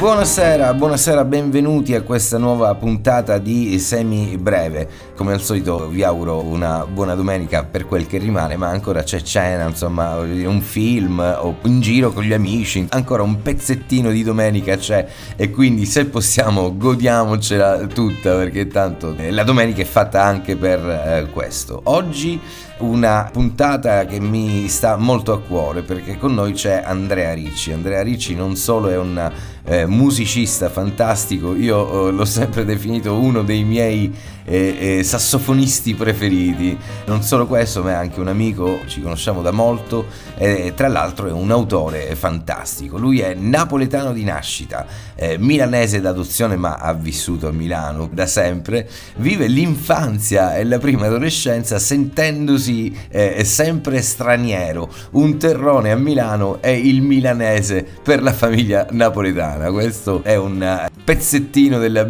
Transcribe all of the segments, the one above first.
Buonasera, buonasera, benvenuti a questa nuova puntata di Semi Breve. Come al solito vi auguro una buona domenica per quel che rimane, ma ancora c'è cena, insomma, un film o in giro con gli amici, ancora un pezzettino di domenica c'è e quindi se possiamo godiamocela tutta perché tanto la domenica è fatta anche per eh, questo. Oggi una puntata che mi sta molto a cuore perché con noi c'è Andrea Ricci. Andrea Ricci non solo è un eh, musicista fantastico, io eh, l'ho sempre definito uno dei miei eh, eh, sassofonisti preferiti. Non solo questo, ma è anche un amico, ci conosciamo da molto e tra l'altro è un autore fantastico. Lui è napoletano di nascita, eh, milanese d'adozione ma ha vissuto a Milano da sempre, vive l'infanzia e la prima adolescenza sentendosi eh, sempre straniero, un terrone a Milano è il milanese per la famiglia napoletana. Questo è un pezzettino della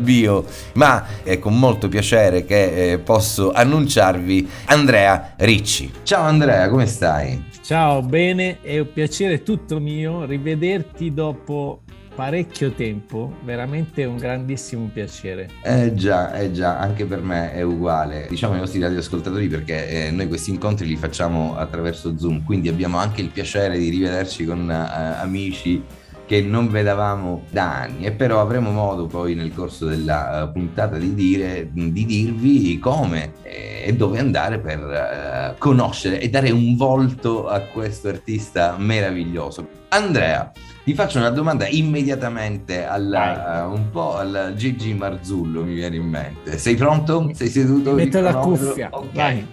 ma è con molto piacere piacere che eh, posso annunciarvi Andrea Ricci. Ciao Andrea, come stai? Ciao, bene, è un piacere tutto mio rivederti dopo parecchio tempo, veramente un grandissimo piacere. Eh già, eh già, anche per me è uguale. Diciamo ai nostri radioascoltatori perché eh, noi questi incontri li facciamo attraverso Zoom, quindi abbiamo anche il piacere di rivederci con uh, amici che non vedavamo da anni e però avremo modo poi nel corso della uh, puntata di, dire, di dirvi come eh, e dove andare per uh, conoscere e dare un volto a questo artista meraviglioso. Andrea, ti faccio una domanda immediatamente alla, uh, un po' al Gigi Marzullo mi viene in mente. Sei pronto? Sei seduto? Metto la cuffia. Ok. Vai.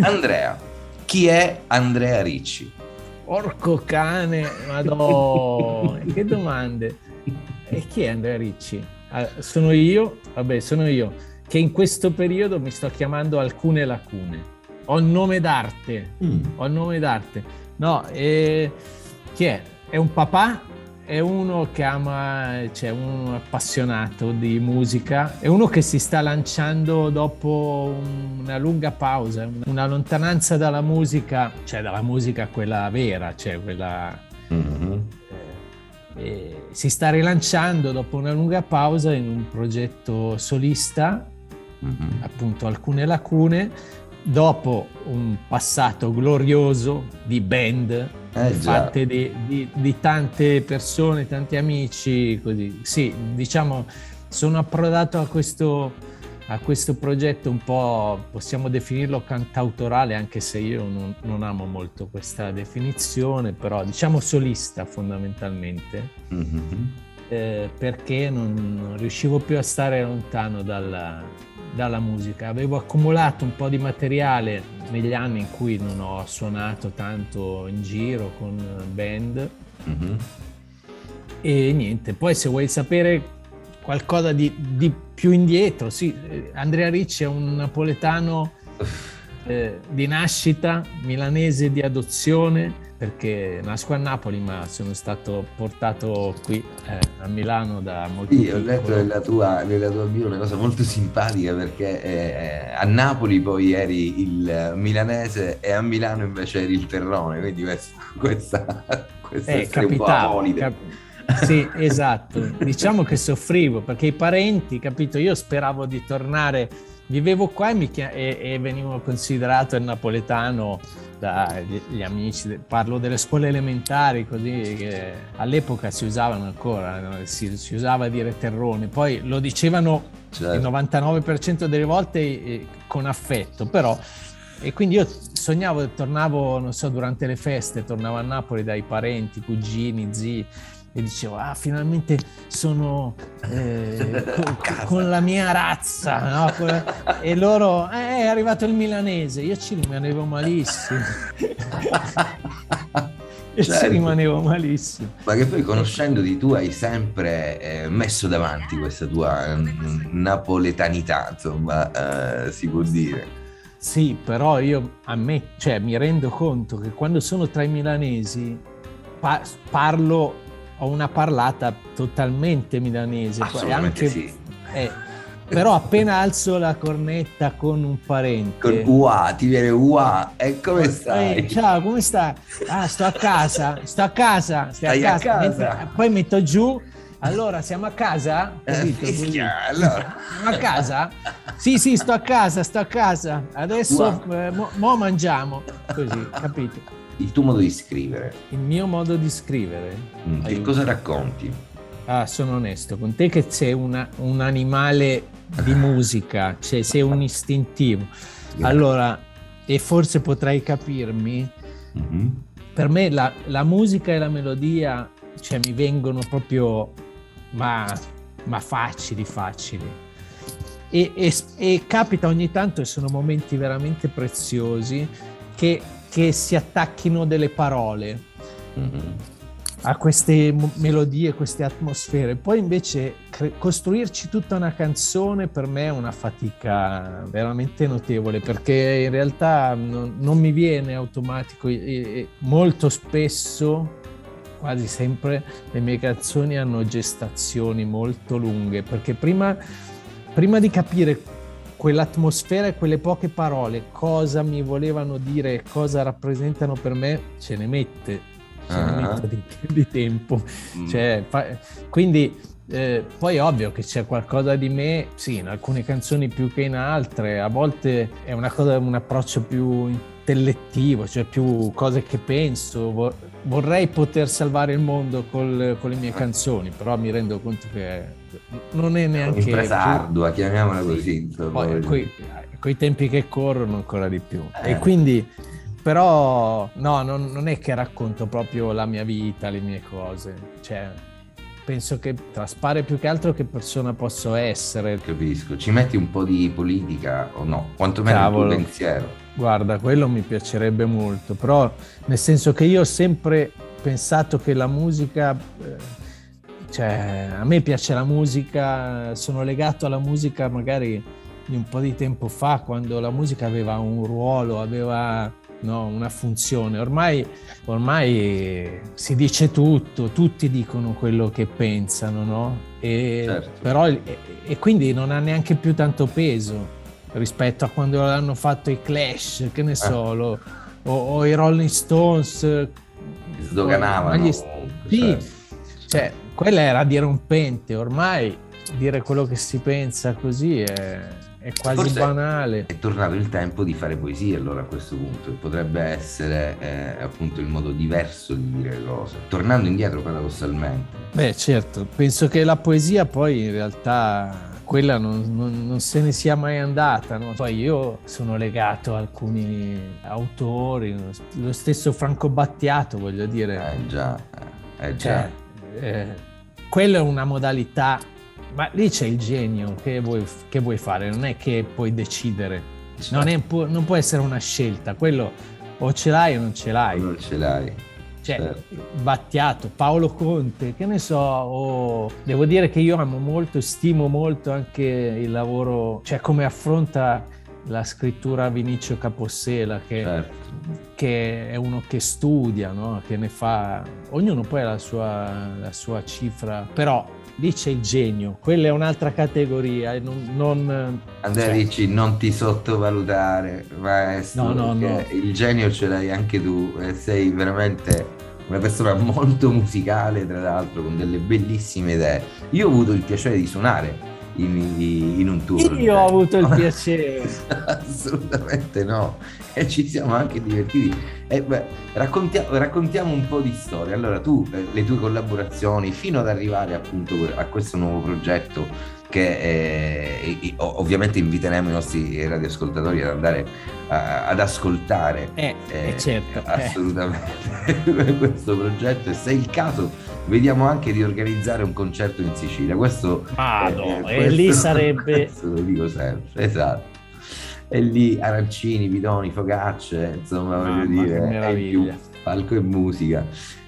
Andrea, chi è Andrea Ricci? Porco cane, madò, che domande. E chi è Andrea Ricci? Ah, sono io, vabbè, sono io, che in questo periodo mi sto chiamando alcune lacune. Ho nome d'arte, mm. ho nome d'arte. No, e... chi è? È un papà è uno che ama, cioè un appassionato di musica, è uno che si sta lanciando dopo una lunga pausa, una lontananza dalla musica, cioè dalla musica quella vera, cioè quella... Mm-hmm. Eh, si sta rilanciando dopo una lunga pausa in un progetto solista, mm-hmm. appunto alcune lacune, dopo un passato glorioso di band eh, fatte di, di, di, tante persone, tanti amici, così. Sì, diciamo, sono approdato a questo, a questo progetto un po', possiamo definirlo cantautorale, anche se io non, non amo molto questa definizione, però diciamo solista fondamentalmente. Mm-hmm. Eh, perché non, non, riuscivo più a stare lontano dalla, dalla musica. Avevo accumulato un po' di materiale negli anni in cui non ho suonato tanto in giro con band. Mm-hmm. E niente, poi se vuoi sapere qualcosa di, di, più indietro, sì, Andrea Ricci è un napoletano eh, di nascita, milanese di adozione, perché nasco a Napoli ma sono stato portato qui eh, a Milano da molto Sì, ho letto nella tua, nella tua bio una cosa molto simpatica perché eh, a Napoli poi eri il milanese e a Milano invece eri il terrone, quindi questa, questa, questa eh, capitavo, cap- sì, esatto. diciamo che soffrivo perché i parenti, capito, io speravo di tornare, vivevo qua e, chiam- e, e venivo considerato il napoletano dagli amici, parlo delle scuole elementari così che all'epoca si usavano ancora, si, si usava dire terrone, poi lo dicevano certo. il 99% delle volte eh, con affetto, però e quindi io sognavo, tornavo, non so, durante le feste, tornavo a Napoli dai parenti, cugini, zii e dicevo, ah, finalmente sono eh, con, con, la mia razza, no? e loro, eh, è arrivato il milanese, io ci rimanevo malissimo. e certo. ci rimanevo malissimo. Ma che poi conoscendo di tu hai sempre eh, messo davanti questa tua n- napoletanità, insomma, eh, si può dire. Sì, però io a me, cioè, mi rendo conto che quando sono tra i milanesi pa- parlo ho una parlata totalmente milanese. Anche, sì. Eh, però appena alzo la cornetta con un parente... Con UA, ti viene UA, e come stai? Eh, ciao, come stai? Ah, sto a casa, sto a casa, stai a casa. A casa. Mentre, poi metto giù allora siamo a casa? Eh, Capito? Così. fischia, allora. Siamo a casa? Sì, sì, sto a casa, sto a casa. Adesso Wow. eh, mo, mo mangiamo. Così, capito? Il tuo modo di scrivere, Il mio modo di scrivere. mm, che cosa racconti? Ah, sono onesto con te che sei una- un animale di musica, cioè sei un istintivo. Allora, e forse potrai capirmi, Mhm. per me la, la musica e la melodia cioè, mi vengono proprio ma, ma facili, facili. E, e- e capita ogni tanto, e sono momenti veramente preziosi, che, che si attacchino delle parole Mhm. a queste melodie, queste atmosfere. Poi invece cre- costruirci tutta una canzone per me è una fatica veramente notevole perché in realtà non, non mi viene automatico e- e molto spesso quasi sempre le mie canzoni hanno gestazioni molto lunghe perché prima, prima di capire quell'atmosfera e quelle poche parole cosa mi volevano dire cosa rappresentano per me ce ne mette ce ne Ah. mette di, di tempo Mm. cioè, fa- quindi eh, poi è ovvio che c'è qualcosa di me, sì, in alcune canzoni più che in altre, a volte è una cosa, un approccio più intellettivo, cioè più cose che penso. Vor- vorrei poter salvare il mondo col- con le mie canzoni, però mi rendo conto che non è neanche... Un'impresa più- ardua, chiamiamola Sì. così. poi coi, coi tempi che corrono ancora di più. Eh. E quindi, però, no, non, non è che racconto proprio la mia vita, le mie cose. Cioè, penso che traspare più che altro che persona posso essere. Capisco. Ci metti un po' di politica o no? Quantomeno Cavolo. il tuo pensiero. Guarda, quello mi piacerebbe molto, però nel senso che io ho sempre pensato che la musica, eh, cioè a me piace la musica, sono legato alla musica magari di un po' di tempo fa, quando la musica aveva un ruolo, aveva no, una funzione. Ormai, ormai si dice tutto, tutti dicono quello che pensano, no? E, Certo. però, e, e quindi non ha neanche più tanto peso rispetto a quando l'hanno fatto i Clash, che ne so, lo- o, o i Rolling Stones. eh, Sdoganavano. ma gli- Sì, cioè, quella era dirompente, ormai dire quello che si pensa così è, è quasi Forse- banale. È tornato il tempo di fare poesia allora a questo punto, potrebbe essere eh, appunto il modo diverso di dire le cose, tornando indietro paradossalmente. Beh, certo, penso che la poesia poi in realtà quella non, non- non se ne sia mai andata. no? Poi io sono legato a alcuni autori, lo stesso Franco Battiato, voglio dire. Eh già, eh, eh, già. Cioè, eh, quella è una modalità, ma lì c'è il genio che vuoi, che vuoi fare, non è che puoi decidere, non, è- può, non può essere una scelta, quello o ce l'hai o non ce l'hai. non ce l'hai. Cioè, certo. Battiato, Paolo Conte, che ne so, o- devo dire che io amo molto, stimo molto anche il lavoro, cioè come affronta la scrittura Vinicio Capossela, che, certo. che è uno che studia, no? che ne fa, ognuno poi ha la sua, la sua cifra, però lì c'è il genio, quella è un'altra categoria, e non, non- Andrea cioè, dici non ti sottovalutare, maestro, No, no, perché il genio ce l'hai anche tu sei veramente una persona molto musicale, tra l'altro, con delle bellissime idee. Io ho avuto il piacere di suonare in, in un tour. io ho avuto il piacere. Assolutamente no, e ci siamo anche divertiti. Beh, raccontia- raccontiamo un po' di storia. Allora, tu, eh, le tue collaborazioni, fino ad arrivare appunto a questo nuovo progetto che eh, ovviamente inviteremo i nostri radioascoltatori ad andare a- ad ascoltare. Eh, eh, certo. eh. Assolutamente questo progetto e se è il caso vediamo anche di organizzare un concerto in Sicilia. Questo Vado, eh, e questo- lì sarebbe... questo lo dico sempre, esatto. E lì arancini, bidoni, focacce, insomma, Mamma, voglio dire, più palco e musica.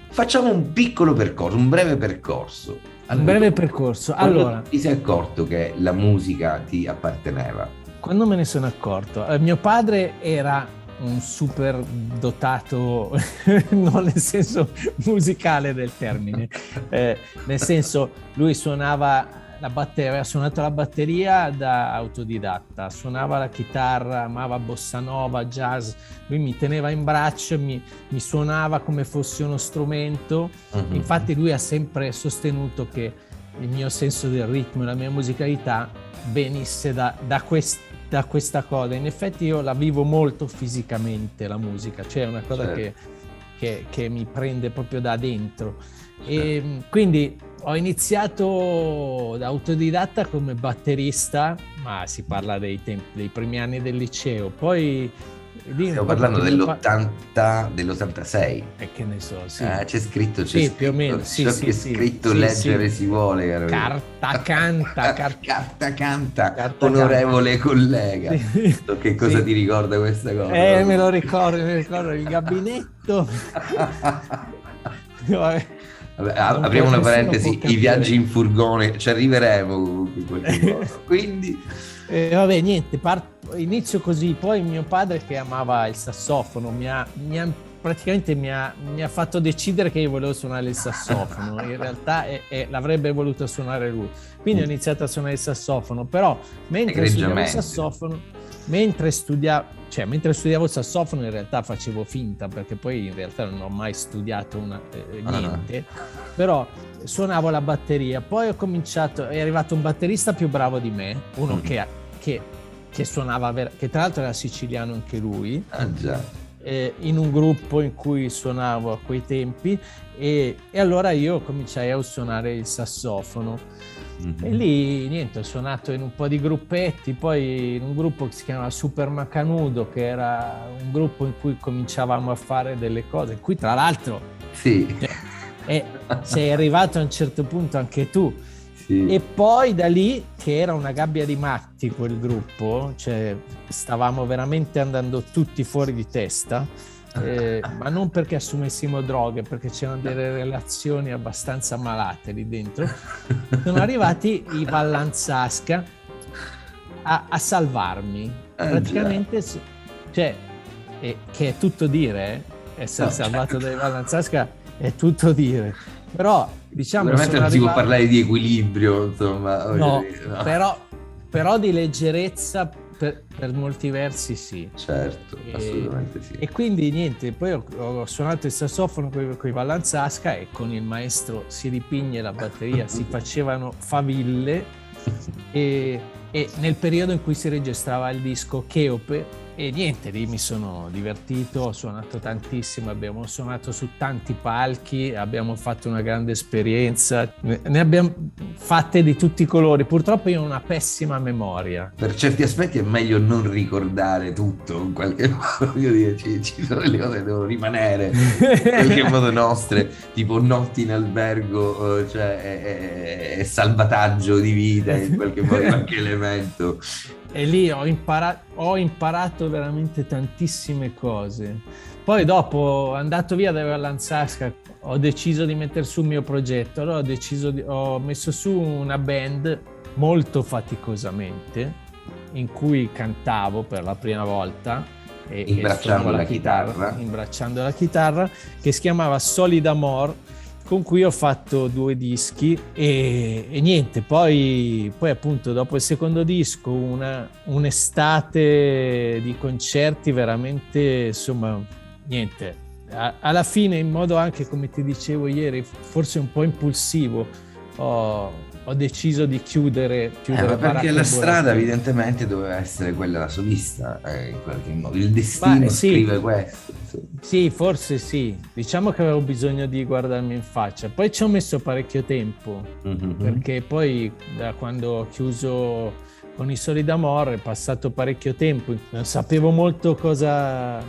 Facciamo un piccolo percorso, un breve percorso. Un breve percorso. Allora, ti sei accorto che la musica ti apparteneva? quando me ne sono accorto, eh, mio padre era un super dotato, non nel senso musicale del termine, eh, nel senso lui suonava la batteria, aveva suonato la batteria da autodidatta, suonava la chitarra, amava bossa nova, jazz, lui mi teneva in braccio mi, mi suonava come fosse uno strumento. Mhm. Infatti lui ha sempre sostenuto che il mio senso del ritmo e la mia musicalità venisse da, da, quest, da, questa cosa. In effetti io la vivo molto fisicamente la musica, cioè è una cosa certo. che, che, che, mi prende proprio da dentro. E certo. quindi ho iniziato da autodidatta come batterista, ma si parla dei, tempi, dei primi anni del liceo, poi Stiamo parlando dell'80, fa... dell'86. E che ne so, sì. Ah, c'è scritto, c'è sì, scritto, più o meno, sì, ciò sì, che sì, scritto sì, leggere si vuole, caro Carta canta, car... carta canta, Carta onorevole canta. collega. Che cosa ti ricorda questa cosa? Eh, me lo ricordo, me lo ricordo, il gabinetto. Vabbè. Vabbè, apriamo una parentesi, i viaggi in furgone, ci arriveremo comunque in qualche modo. Quindi, Eh, vabbè, niente, par- inizio così. Poi mio padre, che amava il sassofono, mi ha, mi ha- praticamente mi ha, mi ha fatto decidere che io volevo suonare il sassofono. In realtà eh, eh, l'avrebbe voluto suonare lui. Quindi ho iniziato a suonare il sassofono. Però mentre studiavo il sassofono, mentre studiavo, cioè, mentre studiavo il sassofono, in realtà facevo finta perché poi in realtà non ho mai studiato una- eh, Ah, no. niente. Però suonavo la batteria. Poi ho cominciato, è arrivato un batterista più bravo di me, uno Mm. che, che- che suonava, che tra l'altro era siciliano anche lui, ah già, eh, in un gruppo in cui suonavo a quei tempi e, e allora io cominciai a suonare il sassofono. Mhm. E lì niente, ho suonato in un po' di gruppetti, poi in un gruppo che si chiamava Super Macanudo, che era un gruppo in cui cominciavamo a fare delle cose, in cui tra l'altro Sì, eh, sei arrivato a un certo punto anche tu. Sì. E poi da lì, che era una gabbia di matti quel gruppo, cioè stavamo veramente andando tutti fuori di testa, eh, ma non perché assumessimo droghe, perché c'erano delle relazioni abbastanza malate lì dentro, sono arrivati i Vallanzasca a, a salvarmi. Eh, Praticamente, cioè, eh, che è tutto dire, eh, essere salvato certo. dai Vallanzasca è tutto dire. Però, diciamo, Veramente non si può parlare di equilibrio, insomma. No, dire, no. però, però di leggerezza per, per molti versi sì. Certo, E- assolutamente sì. E quindi niente, poi ho, ho suonato il sassofono con i Vallanzasca e con il maestro Siripigni e la batteria si facevano faville e, e nel periodo in cui si registrava il disco Cheope e niente, lì mi sono divertito, ho suonato tantissimo, abbiamo suonato su tanti palchi, abbiamo fatto una grande esperienza, ne abbiamo fatte di tutti i colori, purtroppo io ho una pessima memoria. Per certi aspetti è meglio non ricordare tutto, in qualche modo, voglio dire, ci, ci sono delle cose che devono rimanere in qualche modo nostre, tipo notti in albergo, eh, cioè è, è- è salvataggio di vita, in qualche modo qualche elemento. E lì ho imparato, ho imparato veramente tantissime cose. Poi dopo, andato via da Lanzasca, ho deciso di mettere su il mio progetto. Allora ho, deciso di- ho messo su una band molto faticosamente, in cui cantavo per la prima volta. E, e Imbracciando suonavo la chitarra. Imbracciando la chitarra, che si chiamava Solid Amor con cui ho fatto due dischi e, e niente, poi, poi appunto dopo il secondo disco una, un'estate di concerti veramente, insomma, niente, A- alla fine in modo anche come ti dicevo ieri, forse un po' impulsivo, ho, ho deciso di chiudere, Eh, chiudere ma perché la strada evidentemente doveva essere quella da solista, eh, in qualche modo. Il destino Ma, sì. scrive questo. Sì, forse sì. Diciamo che avevo bisogno di guardarmi in faccia. Poi ci ho messo parecchio tempo, Mhm. perché poi da quando ho chiuso con i Soli d'Amore è passato parecchio tempo. Non sapevo molto cosa,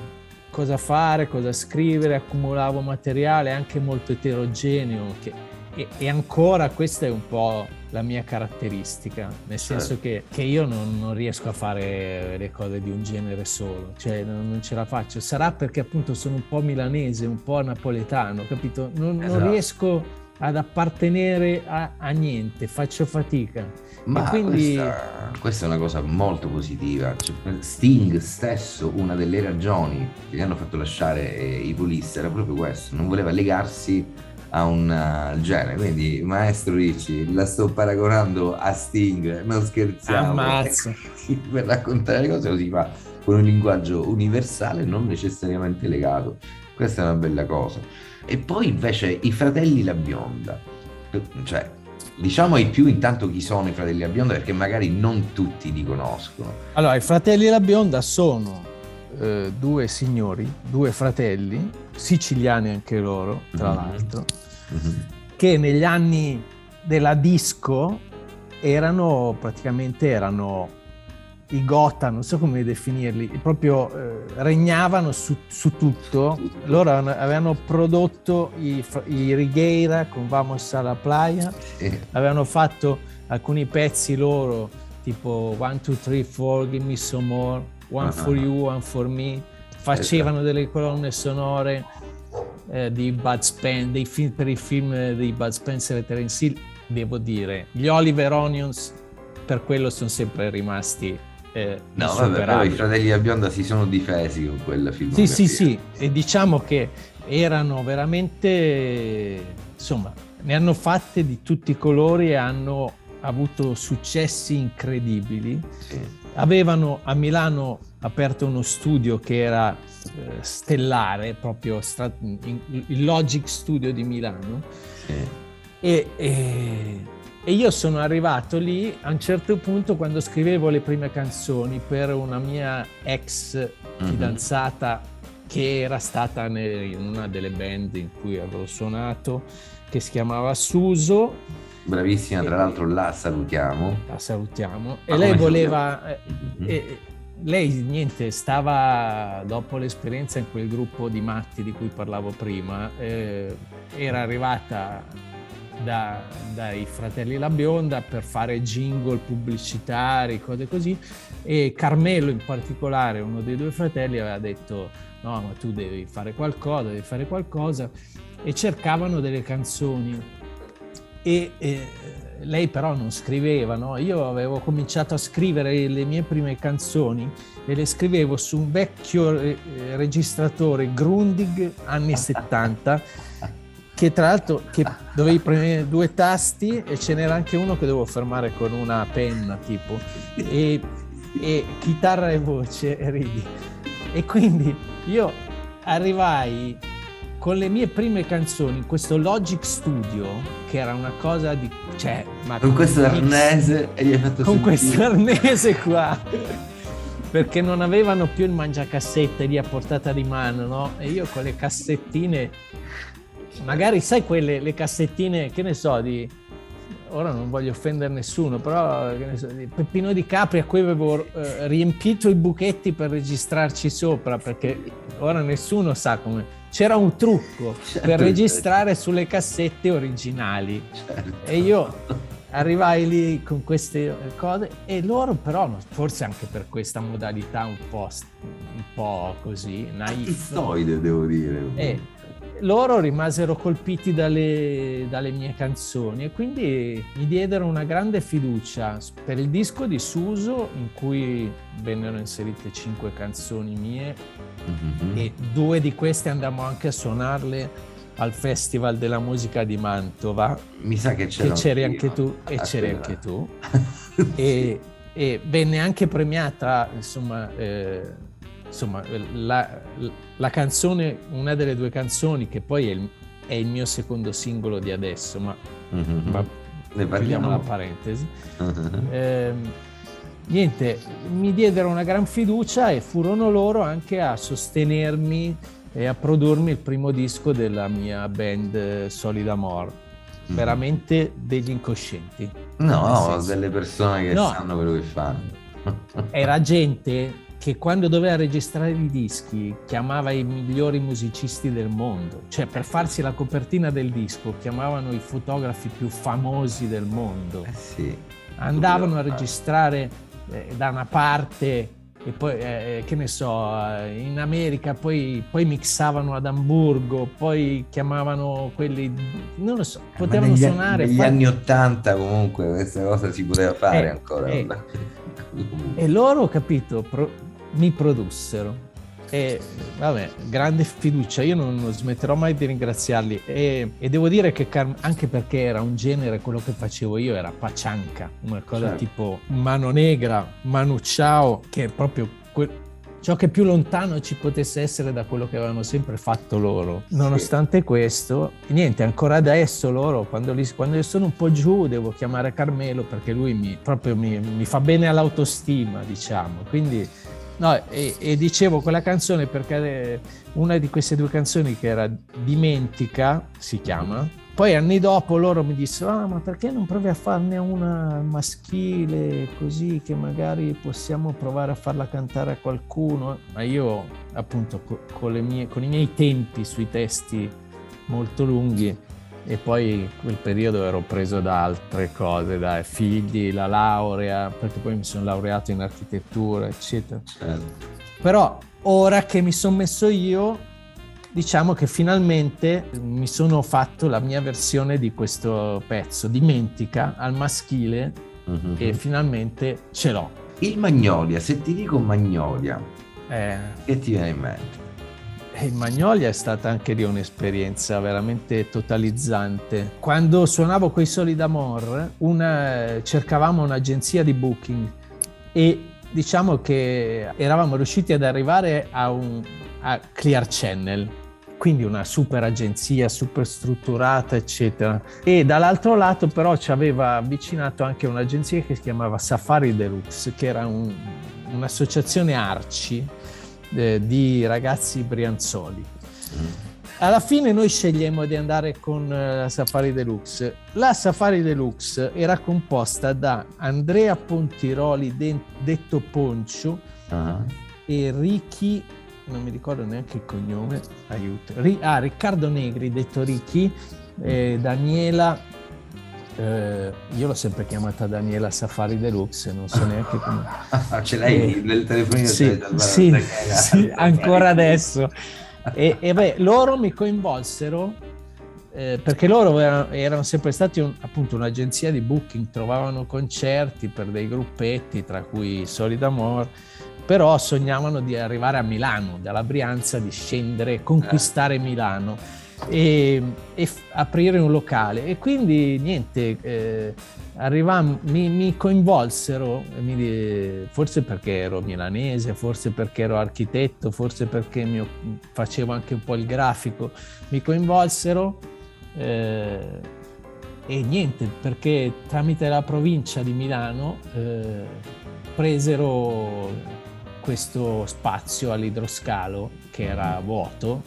cosa fare, cosa scrivere, accumulavo materiale anche molto eterogeneo. che- e, e ancora questa è un po' la mia caratteristica, nel senso che, che io non, non riesco a fare le cose di un genere solo, cioè non, non ce la faccio. Sarà perché appunto sono un po' milanese, un po' napoletano, capito? Non, non Esatto. riesco ad appartenere a, a niente, faccio fatica. Ma quindi- questa, questa è una cosa molto positiva. Cioè, Sting stesso, una delle ragioni che gli hanno fatto lasciare eh, i Police era proprio questo, non voleva legarsi a un genere. Quindi, maestro Ricci, la sto paragonando a Sting, non scherziamo. Ammazza. per raccontare le cose lo si fa con un linguaggio universale, non necessariamente legato. Questa è una bella cosa. E poi invece i fratelli La Bionda, cioè Diciamo ai più intanto chi sono i fratelli La Bionda perché magari non tutti li conoscono. Allora, i fratelli La Bionda sono eh, due signori, due fratelli, siciliani anche loro, tra mm-hmm. l'altro, mm-hmm. che negli anni della disco erano praticamente erano i Gotha, non so come definirli, proprio eh, regnavano su, su, tutto. Loro avevano prodotto i, i Righeira con Vamos alla Playa, sì. avevano fatto alcuni pezzi loro, tipo One, Two, Three, Four, Give Me Some More, One uh-huh. for You, One for Me, facevano esatto. delle colonne sonore eh, di Bud Spencer, dei film per i film di Bud Spencer e Terence Hill, devo dire. Gli Oliver Onions per quello sono sempre rimasti eh, no, vabbè, però i fratelli a bionda si sono difesi con quel film. Sì, sì, sì, e diciamo che erano veramente, insomma, ne hanno fatte di tutti i colori e hanno avuto successi incredibili. Sì. Avevano a Milano aperto uno studio che era eh, stellare, proprio stra- il Logic Studio di Milano. Sì. E, e e io sono arrivato lì a un certo punto quando scrivevo le prime canzoni per una mia ex mhm. fidanzata mm-hmm. che era stata in una delle band in cui avevo suonato, che si chiamava Suso. Bravissima, tra l'altro la salutiamo. La salutiamo. E lei voleva... Mm-hmm. E, lei niente, stava dopo l'esperienza in quel gruppo di matti di cui parlavo prima, eh, era arrivata da, dai fratelli La Bionda per fare jingle pubblicitari, cose così, e Carmelo in particolare, uno dei due fratelli, aveva detto no, ma tu devi fare qualcosa, devi fare qualcosa, e cercavano delle canzoni. E, e lei però non scriveva, no? Io avevo cominciato a scrivere le mie prime canzoni e le scrivevo su un vecchio eh, registratore Grundig anni 70 che tra l'altro che dovevi premere due tasti e ce n'era anche uno che dovevo fermare con una penna tipo e, e chitarra e voce e ridi e quindi io arrivai con le mie prime canzoni in questo Logic Studio che era una cosa di cioè ma con questo arnese e gli hai fatto con questo arnese qua perché non avevano più il mangiacassette lì a portata di mano no? e io con le cassettine magari sai quelle le cassettine, che ne so, di ora non voglio offendere nessuno, però so, di Peppino di Capri a cui avevo eh, riempito i buchetti per registrarci sopra, perché ora nessuno sa come. C'era un trucco certo, per registrare certo. sulle cassette originali certo. e io arrivai lì con queste cose e loro però, forse anche per questa modalità un po', un po così, naif. devo dire. Eh, loro rimasero colpiti dalle, dalle, mie canzoni e quindi mi diedero una grande fiducia per il disco di Suso in cui vennero inserite cinque canzoni mie mm-hmm. e due di queste andammo anche a suonarle al Festival della Musica di Mantova. Mi sa che, che c'eri anche tu e c'eri anche tu. e, e, venne anche premiata, insomma, eh, insomma, la, la, canzone, una delle due canzoni che poi è il, è il mio secondo singolo di adesso, ma, mm-hmm. ma chiudiamo la parentesi. Mm-hmm. Eh, niente, mi diedero una gran fiducia e furono loro anche a sostenermi e a produrmi il primo disco della mia band Solid Amor. Mm. Veramente degli incoscienti. No, delle persone che no, sanno quello che fanno. Era gente che quando doveva registrare i dischi chiamava i migliori musicisti del mondo, cioè per farsi la copertina del disco chiamavano i fotografi più famosi del mondo. Eh sì, Andavano a registrare eh, da una parte e poi, eh, che ne so, eh, in America, poi, poi, mixavano ad Amburgo, poi chiamavano quelli, non lo so, eh, potevano negli, suonare. Negli fare... anni Ottanta comunque questa cosa si poteva fare eh, ancora. E loro, capito, pro, mi produssero. E vabbè, grande fiducia, io non, non smetterò mai di ringraziarli e, e devo dire che anche perché era un genere, quello che facevo io era pacianca, una cosa certo. tipo mano negra, manu ciao, che è proprio que- ciò che più lontano ci potesse essere da quello che avevano sempre fatto loro. Nonostante questo, niente, ancora adesso loro, quando, li, quando io sono un po' giù, devo chiamare Carmelo perché lui mi, proprio mi, mi fa bene all'autostima, diciamo. Quindi, no, e, e dicevo quella canzone perché una di queste due canzoni che era Dimentica, si chiama, poi anni dopo loro mi dissero, ah ma perché non provi a farne una maschile così che magari possiamo provare a farla cantare a qualcuno? Ma io appunto con, mie, con i miei tempi sui testi molto lunghi e poi quel periodo ero preso da altre cose, da figli, la laurea, perché poi mi sono laureato in architettura, eccetera. Certo. Però ora che mi sono messo io, diciamo che finalmente mi sono fatto la mia versione di questo pezzo, dimentica al maschile mm-hmm. e finalmente ce l'ho. Il Magnolia, se ti dico Magnolia, eh, che ti viene in mente? Il Magnolia è stata anche di un'esperienza veramente totalizzante. Quando suonavo coi Soli d'Amor, una, cercavamo un'agenzia di booking e diciamo che eravamo riusciti ad arrivare a un a Clear Channel, quindi una super agenzia, super strutturata, eccetera. E dall'altro lato però ci aveva avvicinato anche un'agenzia che si chiamava Safari Deluxe, che era un, un'associazione ARCI eh, di ragazzi brianzoli. Alla fine noi scegliamo di andare con la eh, Safari Deluxe. La Safari Deluxe era composta da Andrea Pontiroli, detto Poncio, uh-huh. e Ricky non mi ricordo neanche il cognome, aiuto. ah, Riccardo Negri, detto Ricchi, eh, Daniela, eh, io l'ho sempre chiamata Daniela Safari Deluxe, non so neanche come. Ce l'hai eh, nel telefonino? Sì, sì, sì ancora adesso. E, e, beh, loro mi coinvolsero eh, perché loro erano, erano sempre stati un, appunto un'agenzia di booking, trovavano concerti per dei gruppetti, tra cui Solid Amor però sognavano di arrivare a Milano, dalla Brianza, di scendere, conquistare Milano e, e f- aprire un locale. E quindi niente, eh, arrivam- mi, mi, coinvolsero, mi, forse perché ero milanese, forse perché ero architetto, forse perché mio, facevo anche un po' il grafico, mi coinvolsero. Eh, e niente, perché tramite la provincia di Milano eh, presero questo spazio all'idroscalo che era vuoto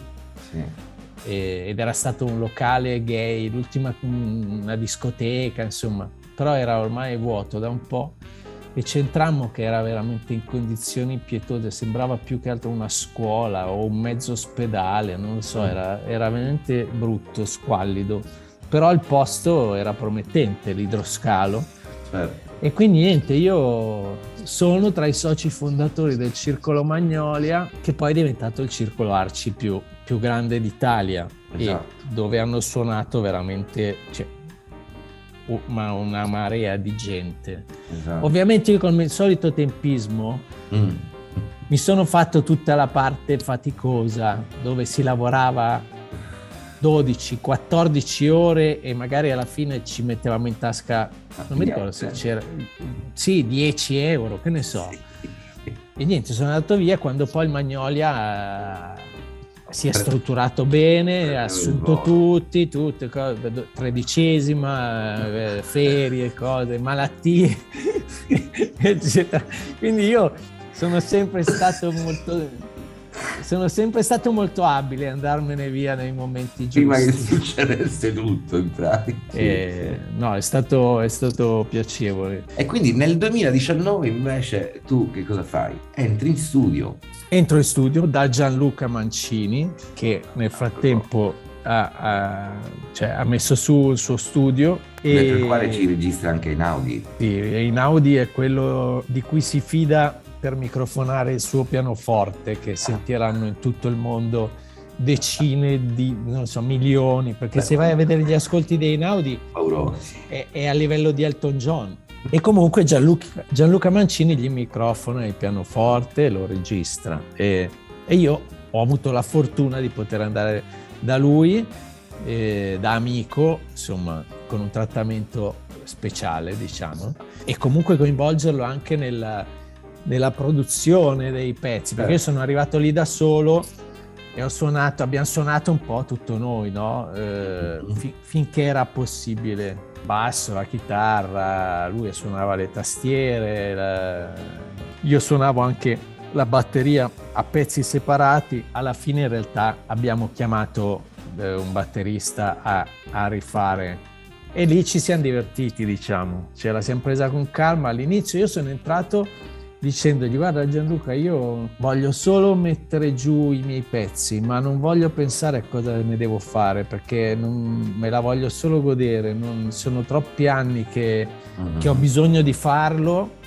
sì. Ed era stato un locale gay, l'ultima una discoteca, insomma, però era ormai vuoto da un po' e c'entrammo che era veramente in condizioni pietose, sembrava più che altro una scuola o un mezzo ospedale, non lo so, mm. era, era veramente brutto, squallido, però il posto era promettente, l'idroscalo. Certo. E quindi niente, io sono tra i soci fondatori del Circolo Magnolia, che poi è diventato il circolo Arci più, più grande d'Italia, esatto. dove hanno suonato veramente cioè, una, una, marea di gente. Esatto. Ovviamente io con il solito tempismo mm. mi sono fatto tutta la parte faticosa, dove si lavorava 12, 14 ore e magari alla fine ci mettevamo in tasca, non mi ricordo se c'era, sì, 10 euro, che ne so. E niente, sono andato via quando poi il Magnolia si è strutturato bene, ha assunto tutti, tutte, tredicesima, eh, ferie, cose, malattie, eccetera. Quindi io sono sempre stato molto sono sempre stato molto abile a andarmene via nei momenti giusti. Prima che succedesse tutto, in pratica. Eh, no, è stato, è stato piacevole. E quindi nel 2019 invece tu che cosa fai? Entri in studio. Entro in studio da Gianluca Mancini, che nel frattempo ha, ha, cioè, ha, messo su il suo studio. E il quale ci registra anche in Audi. Sì, in Audi è quello di cui si fida per microfonare il suo pianoforte che sentiranno in tutto il mondo decine di, non so, milioni, perché Beh, se vai a vedere gli ascolti dei Naudi è, è, a livello di Elton John. E comunque Gianluca, Gianluca Mancini gli microfona il pianoforte lo registra. E, e, io ho avuto la fortuna di poter andare da lui, eh, da amico, insomma, con un trattamento speciale, diciamo, e comunque coinvolgerlo anche nella nella produzione dei pezzi, perché io Certo. sono arrivato lì da solo e ho suonato, abbiamo suonato un po' tutto noi, no? Eh, Mhm. fi- finché era possibile. Basso, la chitarra, lui suonava le tastiere, la- io suonavo anche la batteria a pezzi separati. Alla fine in realtà abbiamo chiamato eh, un batterista a, a rifare e lì ci siamo divertiti, diciamo. Ce la siamo presa con calma. All'inizio io sono entrato dicendogli guarda Gianluca io voglio solo mettere giù i miei pezzi ma non voglio pensare a cosa ne devo fare perché non- me la voglio solo godere non- sono troppi anni che, che ho bisogno di farlo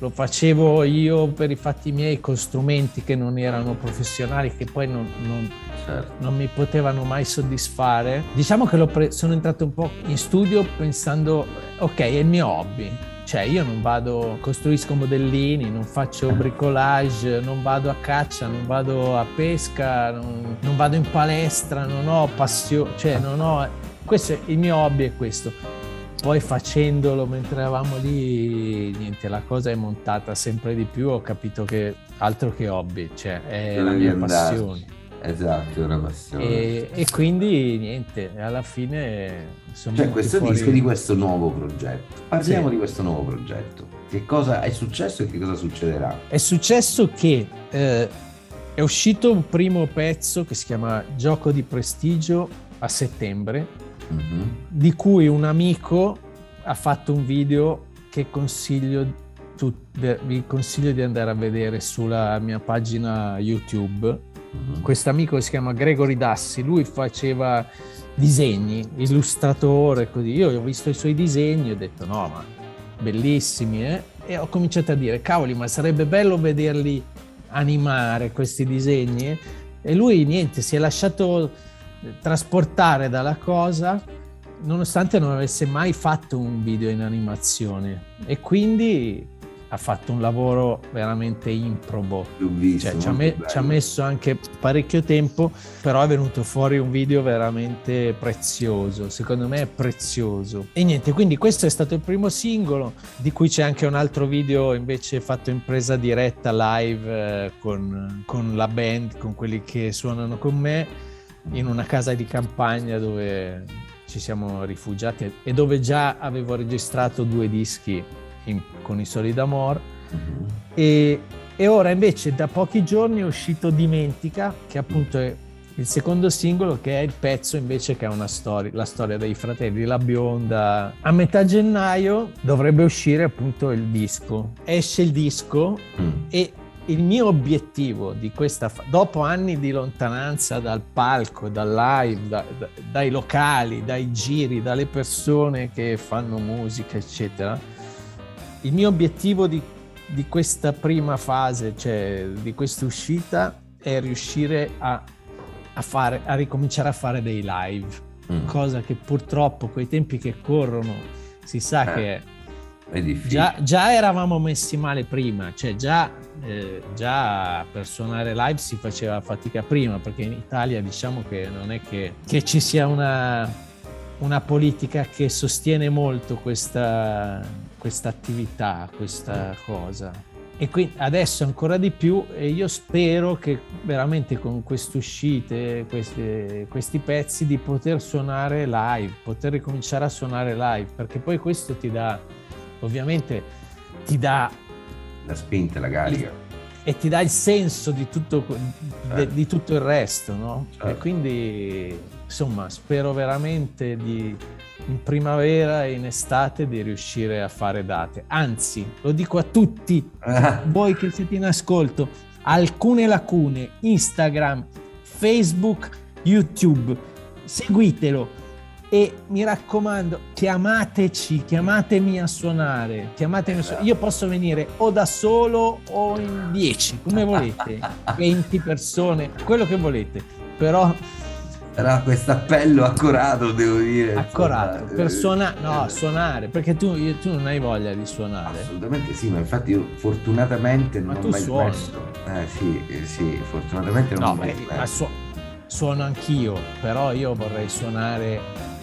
lo facevo io per i fatti miei con strumenti che non erano professionali che poi non, non- Certo. non mi potevano mai soddisfare. Diciamo che pre- sono entrato un po' in studio pensando, ok, è il mio hobby. Cioè io non vado, costruisco modellini, non faccio bricolage, non vado a caccia, non vado a pesca, non, non vado in palestra, non ho passione, cioè non ho... Questo è il mio hobby è questo. Poi facendolo mentre eravamo lì, niente, la cosa è montata sempre di più, ho capito che altro che hobby, cioè è la mia andarci. passione. Esatto, è una passione. E, e quindi niente, alla fine sono venuti questo fuori- disco di questo nuovo progetto. Parliamo Sì. di questo nuovo progetto. Che cosa è successo e che cosa succederà? È successo che eh, è uscito un primo pezzo che si chiama Gioco di prestigio a settembre, Mhm. di cui un amico ha fatto un video che consiglio, vi consiglio di andare a vedere sulla mia pagina YouTube. Mhm. questo amico si chiama Gregory Dassi, lui faceva disegni, illustratore, così. Io ho visto i suoi disegni e ho detto no, ma bellissimi, eh? E ho cominciato a dire, cavoli, ma sarebbe bello vederli animare questi disegni. eh?" E lui, niente, si è lasciato eh, trasportare dalla cosa, nonostante non avesse mai fatto un video in animazione. E quindi ha fatto un lavoro veramente improbo. Visto, Cioè, ci, ha me- ci ha messo anche parecchio tempo, però è venuto fuori un video veramente prezioso. Secondo me è prezioso. E niente, quindi questo è stato il primo singolo, di cui c'è anche un altro video invece fatto in presa diretta live eh, con, con la band, con quelli che suonano con me, in una casa di campagna dove ci siamo rifugiati e dove già avevo registrato due dischi in- con i Soli d'Amor. Mhm. E, e ora invece da pochi giorni è uscito Dimentica, che appunto è il secondo singolo, che è il pezzo invece che ha una storia, la storia dei fratelli La Bionda. A metà gennaio dovrebbe uscire appunto il disco. Esce il disco Mm. e il mio obiettivo di questa fa- dopo anni di lontananza dal palco, dal live, da- da- dai locali, dai giri, dalle persone che fanno musica, eccetera, il mio obiettivo di, di questa prima fase, cioè di questa uscita, è riuscire a, a fare, a ricominciare a fare dei live, Mm. cosa che purtroppo coi tempi che corrono si sa Eh, che È difficile. Già, già eravamo messi male prima, cioè già, eh, già per suonare live si faceva fatica prima, perché in Italia diciamo che non è che, che ci sia una, una politica che sostiene molto questa, questa attività, questa cosa. E quindi adesso ancora di più e io spero che veramente con queste uscite, queste- questi pezzi di poter suonare live, poter ricominciare a suonare live, perché poi questo ti dà, ovviamente ti dà La spinta, la carica. e ti dà il senso di tutto, Certo. di tutto il resto, no? Certo. E quindi, insomma, spero veramente di in primavera e in estate di riuscire a fare date. Anzi, lo dico a tutti voi che siete in ascolto, alcune lacune, Instagram, Facebook, YouTube, seguitelo e mi raccomando, chiamateci, chiamatemi a suonare, chiamatemi a suonare. Io posso venire o da solo o in 10, come volete, 20 persone, quello che volete, però Però questo appello accorato, devo dire. accorato, insomma, per eh, suonare, no, eh, suonare, perché tu, io- tu non hai voglia di suonare. Assolutamente sì, ma infatti io fortunatamente Ma non ho mai suoni. smesso. Eh sì, eh, sì, fortunatamente non No, ho mai smesso. ma su- suono anch'io, però io vorrei suonare e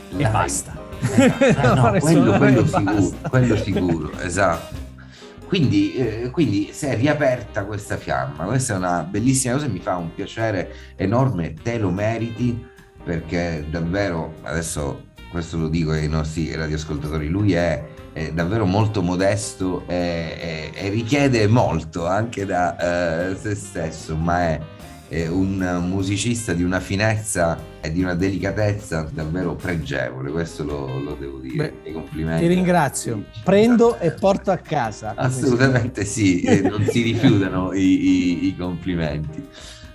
Live. basta. Eh, no, Vorrei quello, quello e sicuro, quello sicuro, esatto. quindi, eh, quindi si è riaperta questa fiamma, questa è una bellissima cosa e mi fa un piacere enorme, te lo meriti perché davvero, adesso questo lo dico ai nostri radioascoltatori, lui è, è davvero molto modesto e, e, e richiede molto anche da uh, se stesso, ma è un musicista di una finezza e di una delicatezza davvero pregevole, questo lo, lo devo dire. Beh, complimenti. Ti ringrazio. Prendo e porto a casa. Assolutamente sì, non si rifiutano i, i, i, complimenti.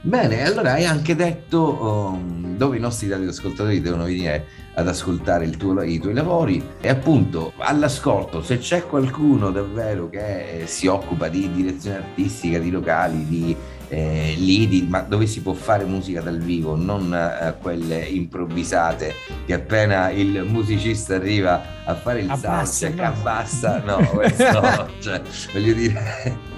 Bene, allora hai anche detto um, dove i nostri radioascoltatori devono venire ad ascoltare tuo, i tuoi lavori. E appunto all'ascolto se c'è qualcuno davvero che si occupa di direzione artistica, di locali, di eh, lidi, ma dove si può fare musica dal vivo, non eh, quelle improvvisate che appena il musicista arriva a fare il soundcheck abbassa, no, questo, cioè, voglio dire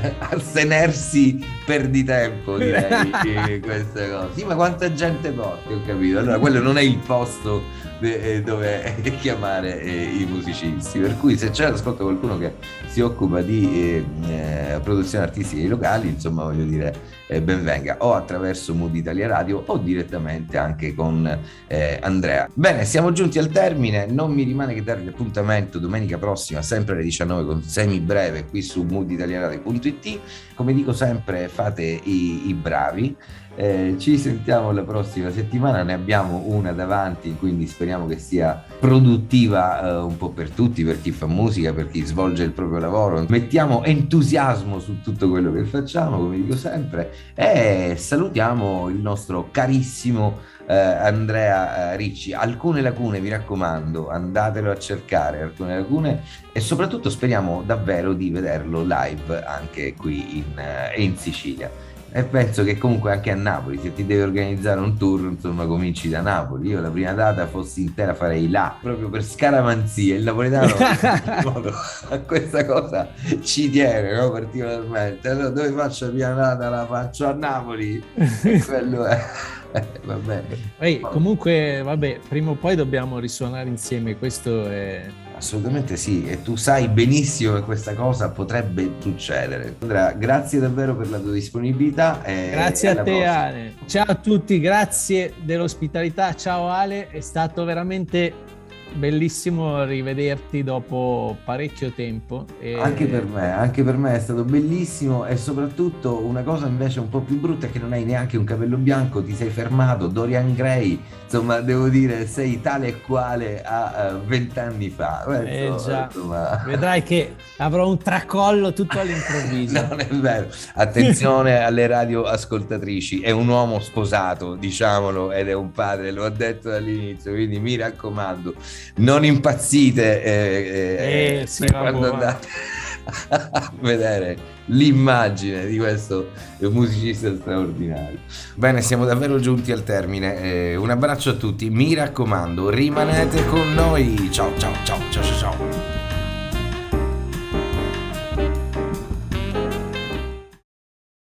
astenersi per di tempo direi queste cose sì ma quanta gente porti ho capito allora quello non è il posto eh, dove chiamare eh, i musicisti. Per cui se c'è ascolta qualcuno che si occupa di eh, produzione artistica locali, insomma voglio dire, eh, benvenga o attraverso Mood Italia Radio o direttamente anche con eh, Andrea. Bene, siamo giunti al termine, non mi rimane che darvi appuntamento domenica prossima, sempre alle 19 con semi breve qui su mooditaliaradio.it. Come dico sempre, fate i, i bravi eh, ci sentiamo la prossima settimana, ne abbiamo una davanti, quindi speriamo che sia produttiva eh, un po' per tutti, per chi fa musica, per chi svolge il proprio lavoro. Mettiamo entusiasmo su tutto quello che facciamo, come dico sempre, e salutiamo il nostro carissimo eh, Andrea eh, Ricci. Alcune lacune, vi raccomando, andatelo a cercare, alcune lacune e soprattutto speriamo davvero di vederlo live anche qui in, eh, in Sicilia e penso che comunque anche a Napoli se ti devi organizzare un tour insomma cominci da Napoli. Io la prima data fossi intera farei là proprio per scaramanzia. Il napoletano a questa cosa ci tiene no? particolarmente allora dove faccio la prima data? La faccio a Napoli. E quello è va bene. Ehi, comunque vabbè prima o poi dobbiamo risuonare insieme. Questo è Assolutamente sì, e tu sai benissimo che questa cosa potrebbe succedere. Andrea, grazie davvero per la tua disponibilità. grazie a te prossima. Ale. Ciao a tutti, grazie dell'ospitalità. Ciao Ale, è stato veramente bellissimo rivederti dopo parecchio tempo. E... Anche per me, anche per me è stato bellissimo e soprattutto una cosa invece un po' più brutta è che non hai neanche un capello bianco, ti sei fermato, Dorian Gray, insomma devo dire sei tale e quale a vent'anni uh, fa. Eh, insomma, insomma... Vedrai che avrò un tracollo tutto all'improvviso. non è vero, attenzione alle radio ascoltatrici, è un uomo sposato, diciamolo, ed è un padre, lo ho detto dall'inizio, quindi mi raccomando non impazzite eh, eh, eh, sì, quando andate a vedere l'immagine di questo musicista straordinario. Bene, siamo davvero giunti al termine. Eh, un abbraccio a tutti, mi raccomando, rimanete con noi. Ciao ciao ciao ciao ciao. ciao.